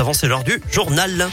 avant c'est l'heure du journal.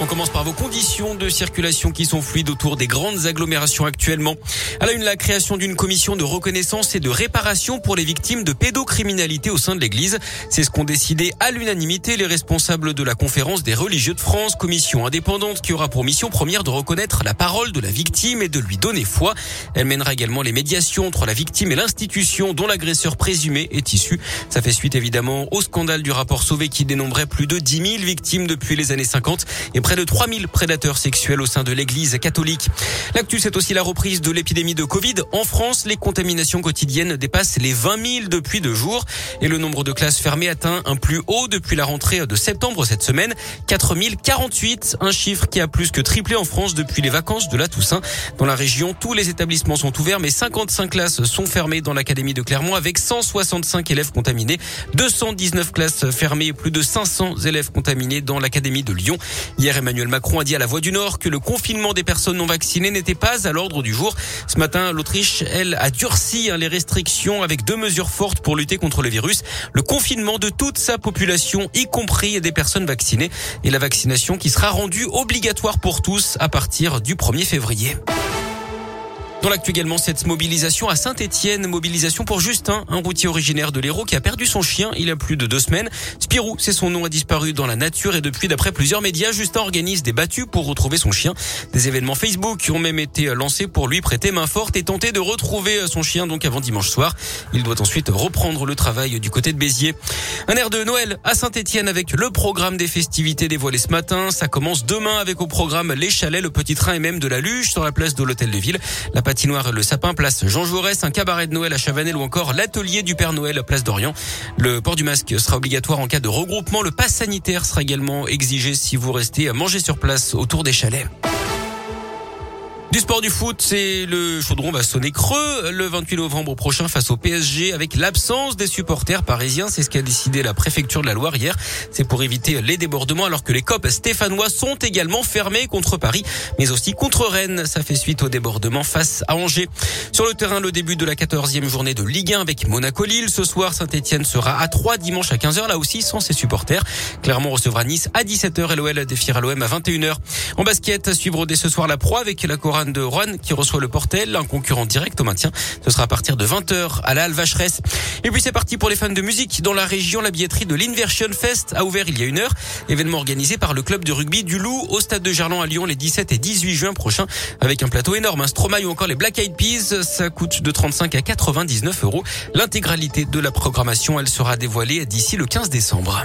On commence par vos conditions de circulation qui sont fluides autour des grandes agglomérations actuellement. À la une, la création d'une commission de reconnaissance et de réparation pour les victimes de pédocriminalité au sein de l'Église. C'est ce qu'ont décidé à l'unanimité les responsables de la conférence des religieux de France, commission indépendante qui aura pour mission première de reconnaître la parole de la victime et de lui donner foi. Elle mènera également les médiations entre la victime et l'institution dont l'agresseur présumé est issu. Ça fait suite évidemment au scandale du rapport Sauvé qui dénombrait plus de 10 000 victimes depuis les années 50 et près de 3000 prédateurs sexuels au sein de l'église catholique. L'actu, c'est aussi la reprise de l'épidémie de Covid. En France, les contaminations quotidiennes dépassent les 20 000 depuis deux jours et le nombre de classes fermées atteint un plus haut depuis la rentrée de septembre cette semaine. 4048, un chiffre qui a plus que triplé en France depuis les vacances de la Toussaint. Dans la région, tous les établissements sont ouverts, mais 55 classes sont fermées dans l'académie de Clermont avec 165 élèves contaminés, 219 classes fermées et plus de 500 élèves contaminés dans l'académie de Lyon. Hier, Emmanuel Macron a dit à la Voix du Nord que le confinement des personnes non vaccinées n'était pas à l'ordre du jour. Ce matin, l'Autriche, elle, a durci hein, les restrictions avec deux mesures fortes pour lutter contre le virus. Le confinement de toute sa population, y compris des personnes vaccinées, et la vaccination qui sera rendue obligatoire pour tous à partir du 1er février. Dans l'actu également, cette mobilisation à Saint-Etienne, mobilisation pour Justin, un routier originaire de l'Hérault qui a perdu son chien il y a plus de deux semaines. Spirou, c'est son nom, a disparu dans la nature et depuis, d'après plusieurs médias, Justin organise des battues pour retrouver son chien. Des événements Facebook ont même été lancés pour lui prêter main forte et tenter de retrouver son chien donc avant dimanche soir. Il doit ensuite reprendre le travail du côté de Béziers. Un air de Noël à Saint-Etienne avec le programme des festivités dévoilé ce matin. Ça commence demain avec au programme les chalets, le petit train et même de la luge sur la place de l'hôtel de ville. Patinoire Le Sapin, place Jean Jaurès, un cabaret de Noël à Chavanel ou encore l'atelier du Père Noël, place d'Orient. Le port du masque sera obligatoire en cas de regroupement. Le pass sanitaire sera également exigé si vous restez à manger sur place autour des chalets. Du sport du foot, c'est le chaudron va sonner creux le 28 novembre prochain face au PSG avec l'absence des supporters parisiens. C'est ce qu'a décidé la préfecture de la Loire hier. C'est pour éviter les débordements alors que les copes stéphanois sont également fermés contre Paris, mais aussi contre Rennes. Ça fait suite au débordement face à Angers. Sur le terrain, le début de la 14e journée de Ligue 1 avec Monaco-Lille. Ce soir, Saint-Etienne sera à 3 dimanche à 15h, là aussi sans ses supporters. Clermont recevra Nice à 17h et l'OL défiera l'OM à 21h. En basket, à suivre dès ce soir la proie avec la Cora de Rouen qui reçoit le Portel, un concurrent direct au maintien. Ce sera à partir de 20h à la. Et puis c'est parti pour les fans de musique. Dans la région, la billetterie de l'Inversion Fest a ouvert il y a une heure. Événement organisé par le club de rugby du Loup au stade de Gerland à Lyon les 17 et 18 juin prochains avec un plateau énorme. Un Stromae ou encore les Black Eyed Peas. Ça coûte de 35 à 99 euros. L'intégralité de la programmation, elle sera dévoilée d'ici le 15 décembre.